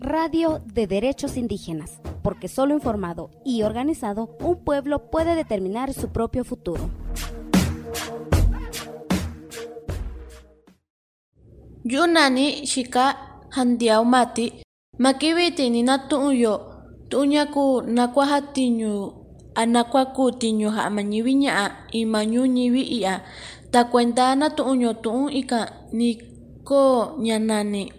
Radio de Derechos Indígenas, porque solo informado y organizado un pueblo puede determinar su propio futuro. Yunani shika mati makibiti ni natuyo tuñaku hatiñu anakwa ku tiñu ha mañibi ña'a imañu ñibi iya ta cuenta na tu'uño tu'un ika niko ñanani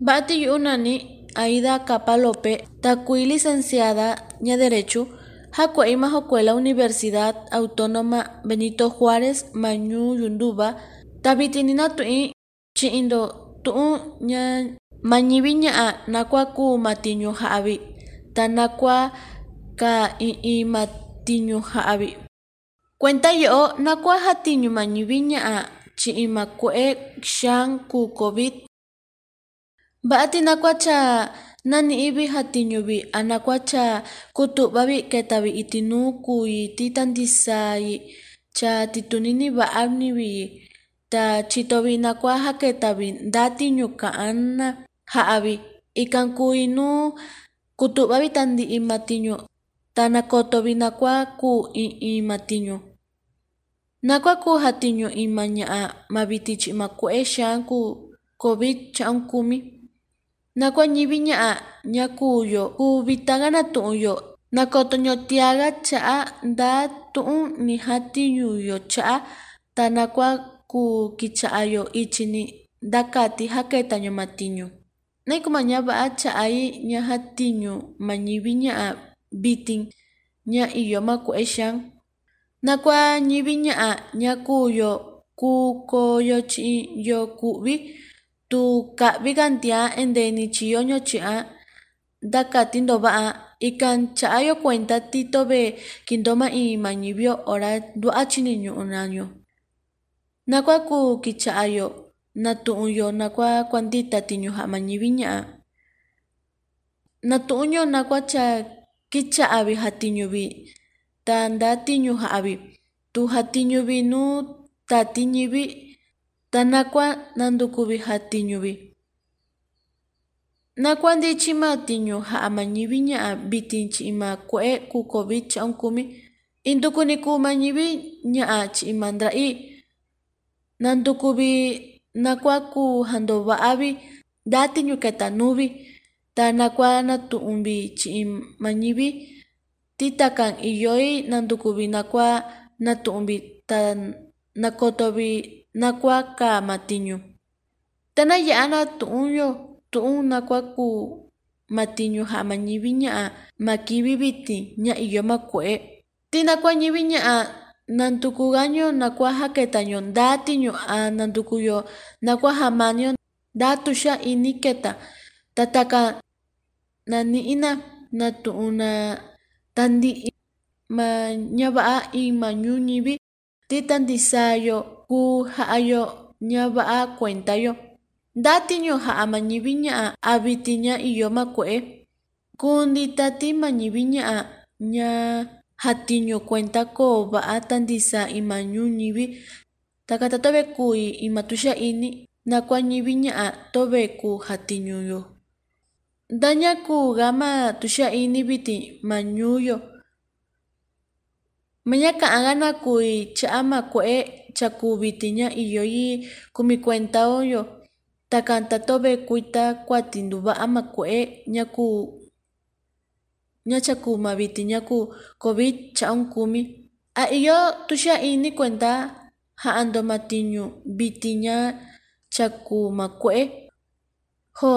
Bati yunani Aida Capalope, Takui licenciada ña Derecho, Hakuei Majocuela Universidad Autónoma Benito Juárez, Mañu Yunduba, Tabitinina tui chiindo tu'un ña mañibi ña'a nakua ku matiñu ja'avi, tanakua ka i'ima tiñu ha'avi Cuenta yo na kua hatiñu mañiviña a chi ima kue xan ku COVID. Ba'ati na kua cha nani ibi hatiñu bi, a na kua cha kutu'va keta vi itinu kui ti tandisai cha titunini va'ani bi, ta chito bi na kua ja keta vi tiñu ka'an na ja'a vi ikan ku inu kutu'va tandi tandi'i ma nakua ku i'i matiñu nakua ku jatiñu ima ña'a maviti chi'i makue'e xan ku COVID cha'an kumi nakua ñivi ña'a ñakuyo kuvitaga natu'unyo nakotoño tiaga cha'a nta tu'un ni jatiñuyo cha'a ta nakua ku kicha'ayo ichini ntakati jaketaño matiñu naikumaña va'a cha'ai ña jatiñu mañivi ña'a biting nya idioma kuexan nakua ñivi ña'a ña kuyo ku koyo chi, yo kuvi tu ka'vi kantia enteni chiyo ñochi'a dakati ntova'a ikan cha'ayo cuenta titove kintoma in mañivio hora du'a chiniñu'u naño nakua ku kicha'ayo natu'unyo nakua kuantitati ñuja mañivi ña'a natu'unyo nakua cha kica avi hatinyuvi ta nda tinyu ha avi tu hatinyuvi nu ta tinyivi ta nakua nandukuvi hatinyuvi nakua ndi tyima tinyu ha amañivi ñaa viti tyi ima kue'e ku covid tya'un kumi induku ni kuu mañivi ñaa tyi ima ndra'i. Nandukuvi nakua kuu jando va'avi nda tinyu keta nuvi. Tanakuana tu'unvichiy manivi titakan iyoi nakotobi natu'unvi tanakotovi nakuá kamatiño tanaya'ana tu'unyo tu'un nakua ku matiño jamanivi ña'a makivivitin ña idioma kue'e tinakuañivi ña'a nantukugaño nakua haketaño ndatiño anantukuyo nakua jamanio ndatuxa ini keta tataka nani'ina natu'una tandi'i ma y mañuñivi ti tantisayo ku ja'ayo ñava'a kuentayo. Nda tiñu ja'a mañivi ña'a aviti ña idioma kue'e. Kunditati mañivi ña'a ña jatiñu kuenta koo va'a tantisa ima ñuñivi takata tove ku'i ima tuxa ini nakuañivi ña'a tobe ku jatiñuyo dañaku gama tushaynibiti mañuyo mañaka aganakui cha'ama ku'e iyo iyo kumi kuenta oyo takanta tobe kuita kuatinduva'ama ku'e nyaca ñachakuvimaviti ñaku covid cha'on kumi. A iyo tuxa'ini kuenta ja'antomatiñu vitiña chakuma ku'e ho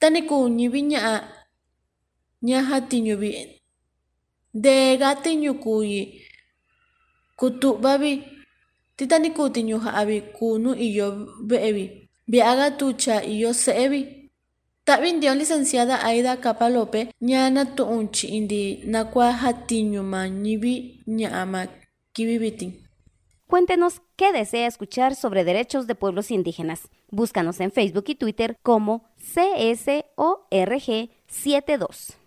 tani ku ñivi ña'a ña jatiñuvi nteega tiñu kuyi kutu'vavi ti tani ku tiñu ja'avi ku nu iyo ve'evi viaga tu cha iyo se'evi ta'vi licenciada Aida Capalope ña natu'un chi'inti nakua jatiñu mañivi ña'a ma kivi vitin Cuéntenos qué desea escuchar sobre derechos de pueblos indígenas. Búscanos en Facebook y Twitter como CSORG72.